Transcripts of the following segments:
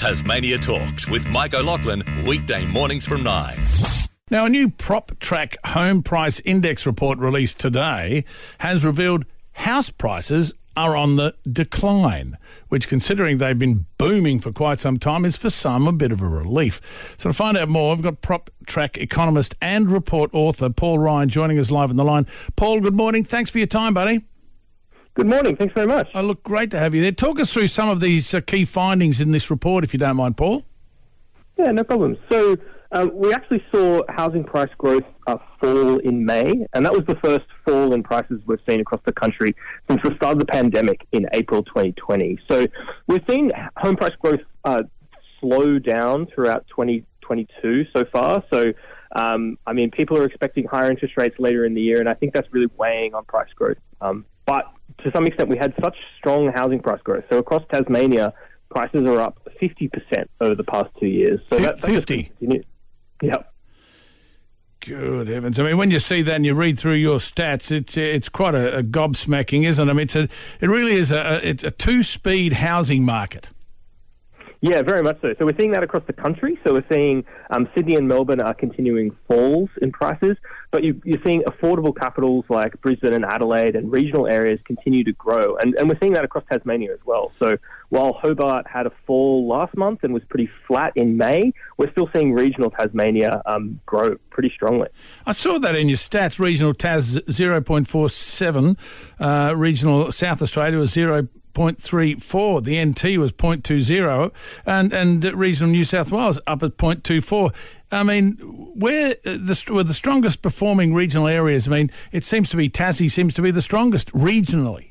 Tasmania Talks with Mike O'Loughlin, weekday mornings from 9. Now, a new PropTrack home price index report released today has revealed house prices are on the decline, which, considering they've been booming for quite some time, is for some a bit of a relief. So, to find out more, we've got PropTrack economist and report author Paul Ryan joining us live on the line. Paul, good morning. Thanks for your time, buddy. Good morning. Thanks very much. Oh, look, great to have you there. Talk us through some of these uh, key findings in this report, if you don't mind, Paul. Yeah, no problem. So, um, we actually saw housing price growth uh, fall in May, and that was the first fall in prices we've seen across the country since the start of the pandemic in April 2020. So we've seen home price growth uh, slow down throughout 2022 so far. So, um, I mean, people are expecting higher interest rates later in the year, and I think that's really weighing on price growth. Um, but to some extent, we had such strong housing price growth. So across Tasmania, prices are up 50% over the past two years. So that, 50? Yep. Good heavens! I mean, when you see that and you read through your stats, it's it's quite a, a gobsmacking, isn't it? I mean, it's a, it really is a it's a two speed housing market. Yeah, very much so. So we're seeing that across the country. So we're seeing um, Sydney and Melbourne are continuing falls in prices, but you, are seeing affordable capitals like Brisbane and Adelaide and regional areas continue to grow. And, and we're seeing that across Tasmania as well. So while Hobart had a fall last month and was pretty flat in May, we're still seeing regional Tasmania um, grow pretty strongly. I saw that in your stats. Regional Tas 0.47, uh, regional South Australia was 0. 0.34. The NT was 0.20, and and regional New South Wales up at 0.24. I mean, where the were the strongest performing regional areas? I mean, it seems to be Tassie seems to be the strongest regionally.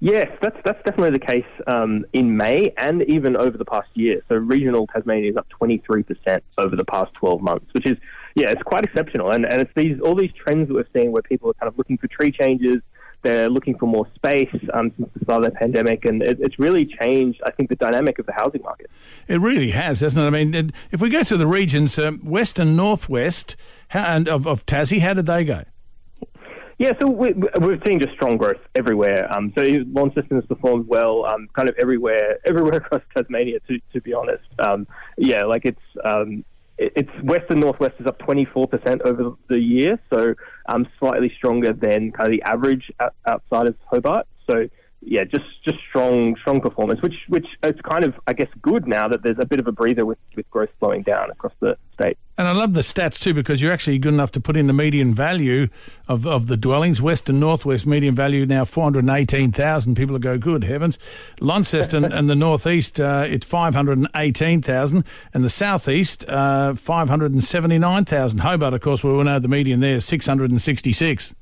Yes, that's that's definitely the case um, in May and even over the past year. So regional Tasmania is up 23% over the past 12 months, which is yeah, it's quite exceptional. And and it's these all these trends that we're seeing where people are kind of looking for tree changes, they're looking for more space um, since the start of the pandemic, and it, it's really changed, I think, the dynamic of the housing market. It really has, hasn't it? I mean, if we go to the regions, um, west and northwest how, and of, of Tassie, how did they go? Yeah, so we, are seeing just strong growth everywhere. Um, so Launceston has performed well, um, kind of everywhere, everywhere across Tasmania. To to be honest, um, yeah, like it's um, it's west and northwest is up 24% over the year, so um, slightly stronger than kind of the average outside of Hobart. So yeah, just just strong strong performance, which which it's kind of I guess good now that there's a bit of a breather with, with growth slowing down across the state. And I love the stats too because you're actually good enough to put in the median value of, of the dwellings. West and northwest median value now four hundred eighteen thousand. People go, good heavens. Launceston and the northeast uh, it's five hundred eighteen thousand, and the southeast uh, five hundred seventy nine thousand. Hobart, of course, we all know the median there is six hundred and sixty six.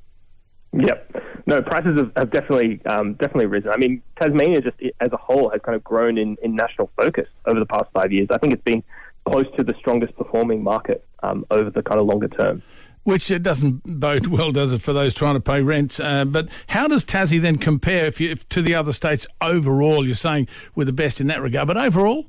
Yep. No, prices have, have definitely um, definitely risen. I mean, Tasmania just as a whole has kind of grown in, in national focus over the past five years. I think it's been close to the strongest performing market um, over the kind of longer term. Which it doesn't bode well, does it, for those trying to pay rent? Uh, but how does Tassie then compare if you, if, to the other states overall? You're saying we're the best in that regard, but overall?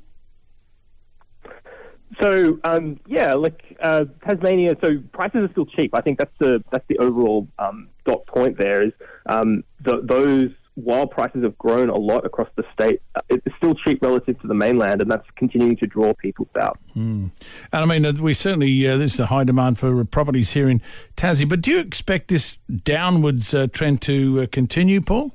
So um, yeah, like uh, Tasmania. So prices are still cheap. I think that's the that's the overall um, dot point. There is um, the, those while prices have grown a lot across the state, uh, it's still cheap relative to the mainland, and that's continuing to draw people south. Mm. And I mean, uh, we certainly uh, there's a high demand for properties here in Tassie. But do you expect this downwards uh, trend to uh, continue, Paul?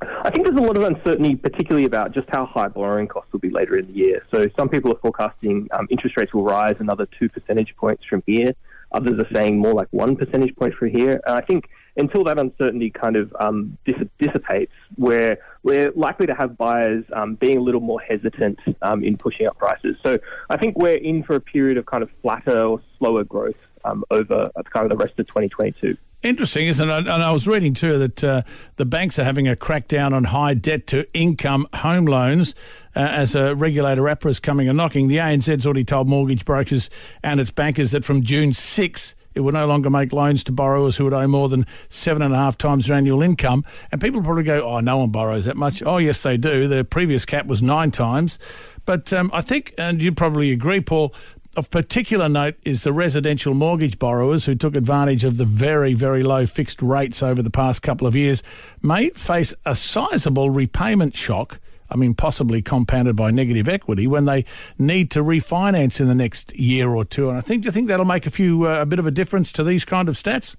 I think there's a lot of uncertainty, particularly about just how high borrowing costs will be later in the year. So some people are forecasting um, interest rates will rise another two percentage points from here. Others are saying more like one percentage point from here. And I think until that uncertainty kind of um, dissipates, we're, we're likely to have buyers um, being a little more hesitant um, in pushing up prices. So I think we're in for a period of kind of flatter or slower growth um, over kind of the rest of 2022. Interesting, isn't it? And I was reading too that uh, the banks are having a crackdown on high debt to income home loans uh, as a regulator APRA is coming and knocking. The ANZ's already told mortgage brokers and its bankers that from June 6, it would no longer make loans to borrowers who would owe more than seven and a half times their annual income. And people probably go, oh, no one borrows that much. Oh, yes, they do. The previous cap was nine times. But um, I think, and you probably agree, Paul, of particular note is the residential mortgage borrowers who took advantage of the very, very low fixed rates over the past couple of years may face a sizable repayment shock I mean, possibly compounded by negative equity when they need to refinance in the next year or two. And I think, do you think that'll make a few uh, a bit of a difference to these kind of stats?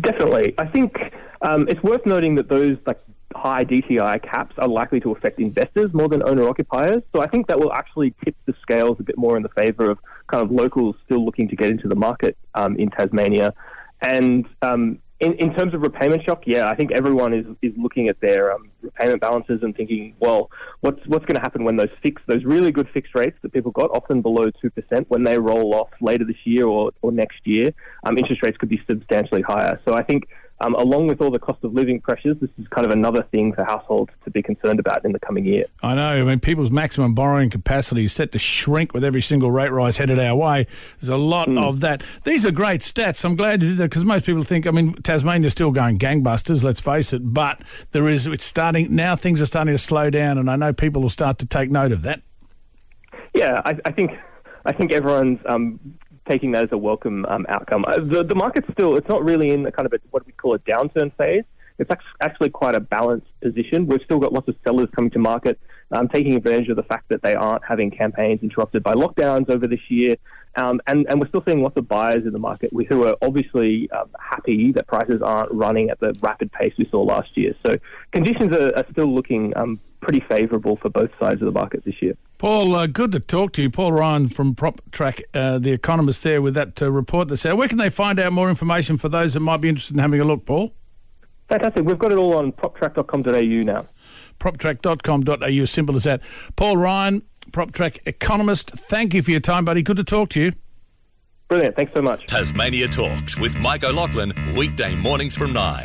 Definitely, I think um, it's worth noting that those like high DTI caps are likely to affect investors more than owner occupiers. So I think that will actually tip the scales a bit more in the favour of kind of locals still looking to get into the market um, in Tasmania. And um, in, in terms of repayment shock, yeah, I think everyone is, is looking at their um, repayment balances and thinking, well, what's what's going to happen when those fixed, those really good fixed rates that people got, often below two percent, when they roll off later this year or, or next year, um, interest rates could be substantially higher. So I think um, along with all the cost of living pressures, this is kind of another thing for households to be concerned about in the coming year. I know. I mean, people's maximum borrowing capacity is set to shrink with every single rate rise headed our way. There's a lot mm. of that. These are great stats. I'm glad you did that because most people think, I mean, Tasmania's still going gangbusters, let's face it, but there is, it's starting, now things are starting to slow down, and I know people will start to take note of that. Yeah, I, I think I think everyone's um, taking that as a welcome um, outcome. Uh, the, the market's still, it's not really in the kind of a, what we call a downturn phase. It's actually quite a balanced position. We've still got lots of sellers coming to market, um, taking advantage of the fact that they aren't having campaigns interrupted by lockdowns over this year. Um, and, and we're still seeing lots of buyers in the market who are obviously um, happy that prices aren't running at the rapid pace we saw last year. So conditions are, are still looking um, pretty favourable for both sides of the market this year. Paul, uh, good to talk to you. Paul Ryan from PropTrack, uh, the economist there with that uh, report that's out. Where can they find out more information for those that might be interested in having a look, Paul? Fantastic. We've got it all on proptrack.com.au now. Proptrack.com.au, simple as that. Paul Ryan, PropTrack economist, thank you for your time, buddy. Good to talk to you. Brilliant. Thanks so much. Tasmania Talks with Mike O'Loughlin, weekday mornings from 9.